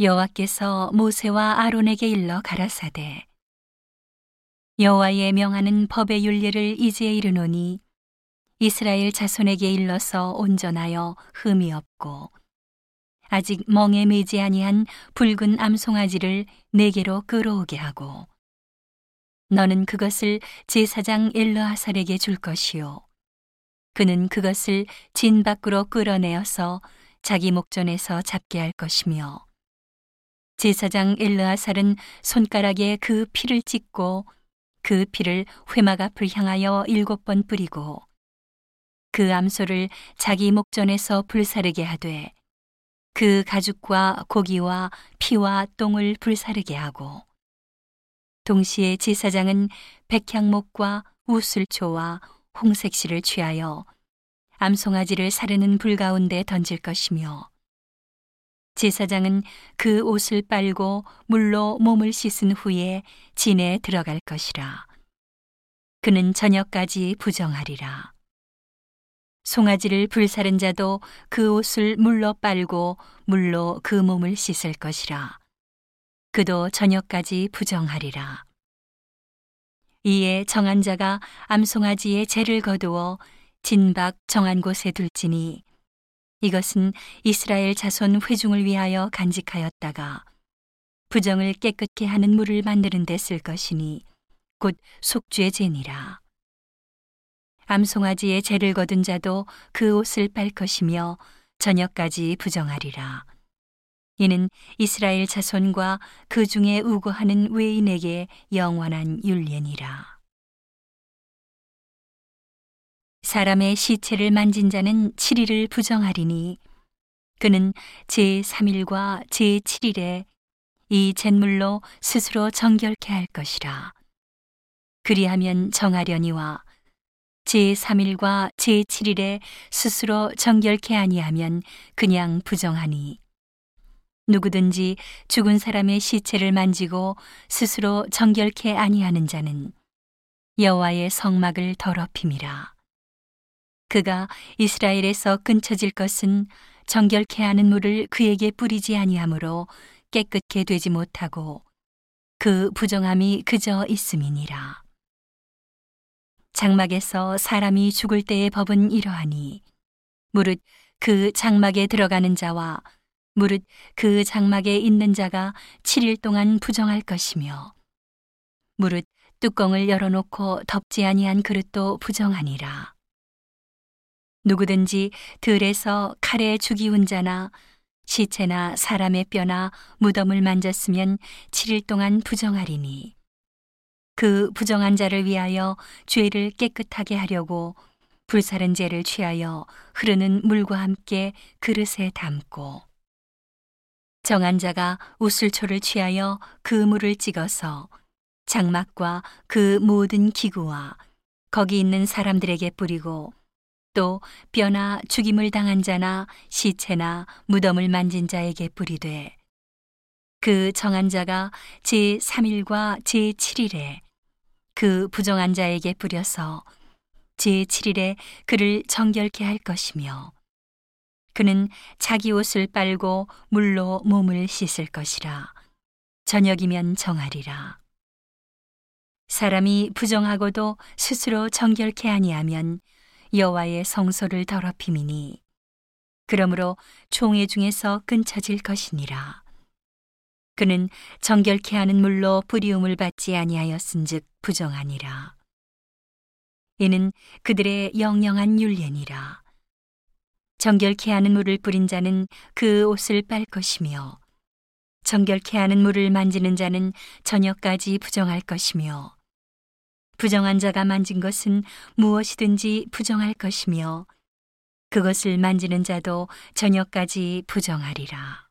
여호와께서 모세와 아론에게 일러 가라사대 여호와의 명하는 법의 윤례를 이제 이르노니 이스라엘 자손에게 일러서 온전하여 흠이 없고 아직 멍에 매지 아니한 붉은 암송아지를 내게로 끌어오게 하고 너는 그것을 제사장 엘르하살에게 줄 것이요 그는 그것을 진 밖으로 끌어내어서 자기 목전에서 잡게 할 것이며 제사장 엘르아살은 손가락에 그 피를 찍고 그 피를 회막 앞을 향하여 일곱 번 뿌리고 그 암소를 자기 목전에서 불사르게 하되 그 가죽과 고기와 피와 똥을 불사르게 하고 동시에 제사장은 백향목과 우슬초와 홍색실을 취하여 암송아지를 사르는 불 가운데 던질 것이며 제사장은 그 옷을 빨고 물로 몸을 씻은 후에 진에 들어갈 것이라. 그는 저녁까지 부정하리라. 송아지를 불사른 자도 그 옷을 물로 빨고 물로 그 몸을 씻을 것이라. 그도 저녁까지 부정하리라. 이에 정한 자가 암송아지의 죄를 거두어 진박 정한 곳에 둘지니 이것은 이스라엘 자손 회중을 위하여 간직하였다가 부정을 깨끗게 하는 물을 만드는 데 쓸 것이니 곧 속죄 제니라. 암송아지의 죄를 거둔 자도 그 옷을 빨 것이며 저녁까지 부정하리라. 이는 이스라엘 자손과 그 중에 우고하는 외인에게 영원한 율례니라. 사람의 시체를 만진 자는 7일을 부정하리니 그는 제3일과 제7일에 이 잿물로 스스로 정결케 할 것이라. 그리하면 정하려니와 제3일과 제7일에 스스로 정결케 아니하면 그냥 부정하니 누구든지 죽은 사람의 시체를 만지고 스스로 정결케 아니하는 자는 여호와의 성막을 더럽힘이라. 그가 이스라엘에서 끊쳐질 것은 정결케 하는 물을 그에게 뿌리지 아니하므로 깨끗게 되지 못하고 그 부정함이 그저 있음이니라. 장막에서 사람이 죽을 때의 법은 이러하니 무릇 그 장막에 들어가는 자와 무릇 그 장막에 있는 자가 7일 동안 부정할 것이며 무릇 뚜껑을 열어놓고 덮지 아니한 그릇도 부정하니라. 누구든지 들에서 칼에 죽이운 자나 시체나 사람의 뼈나 무덤을 만졌으면 7일 동안 부정하리니. 그 부정한 자를 위하여 죄를 깨끗하게 하려고 불사른 죄를 취하여 흐르는 물과 함께 그릇에 담고 정한 자가 우슬초를 취하여 그 물을 찍어서 장막과 그 모든 기구와 거기 있는 사람들에게 뿌리고 또 뼈나 죽임을 당한 자나 시체나 무덤을 만진 자에게 뿌리되 그 정한 자가 제 3일과 제 7일에 그 부정한 자에게 뿌려서 제 7일에 그를 정결케 할 것이며 그는 자기 옷을 빨고 물로 몸을 씻을 것이라. 저녁이면 정하리라. 사람이 부정하고도 스스로 정결케 아니하면 여호와의 성소를 더럽힘이니 그러므로 총회 중에서 끊쳐질 것이니라. 그는 정결케 하는 물로 뿌리움을 받지 아니하였은즉 부정하니라. 이는 그들의 영영한 율례니라. 정결케 하는 물을 뿌린 자는 그 옷을 빨 것이며 정결케 하는 물을 만지는 자는 저녁까지 부정할 것이며 부정한 자가 만진 것은 무엇이든지 부정할 것이며 그것을 만지는 자도 저녁까지 부정하리라.